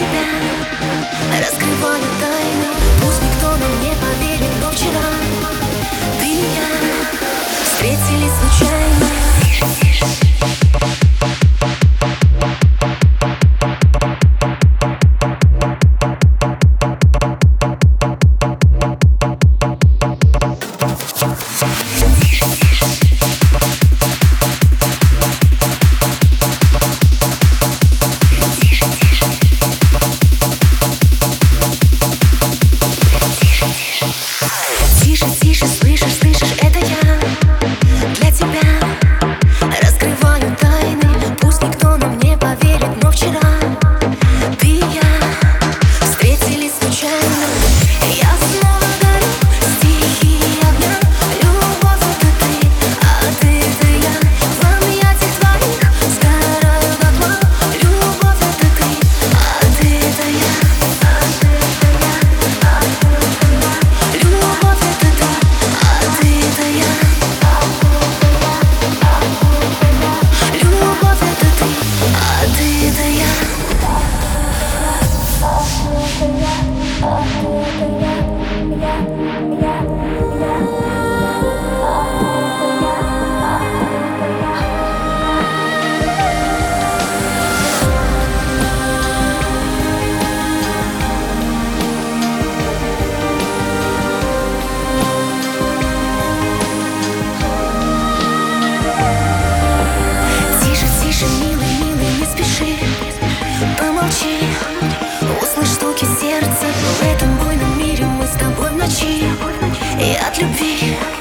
себя Раскрываю тайну Oh, yeah, yeah. could be.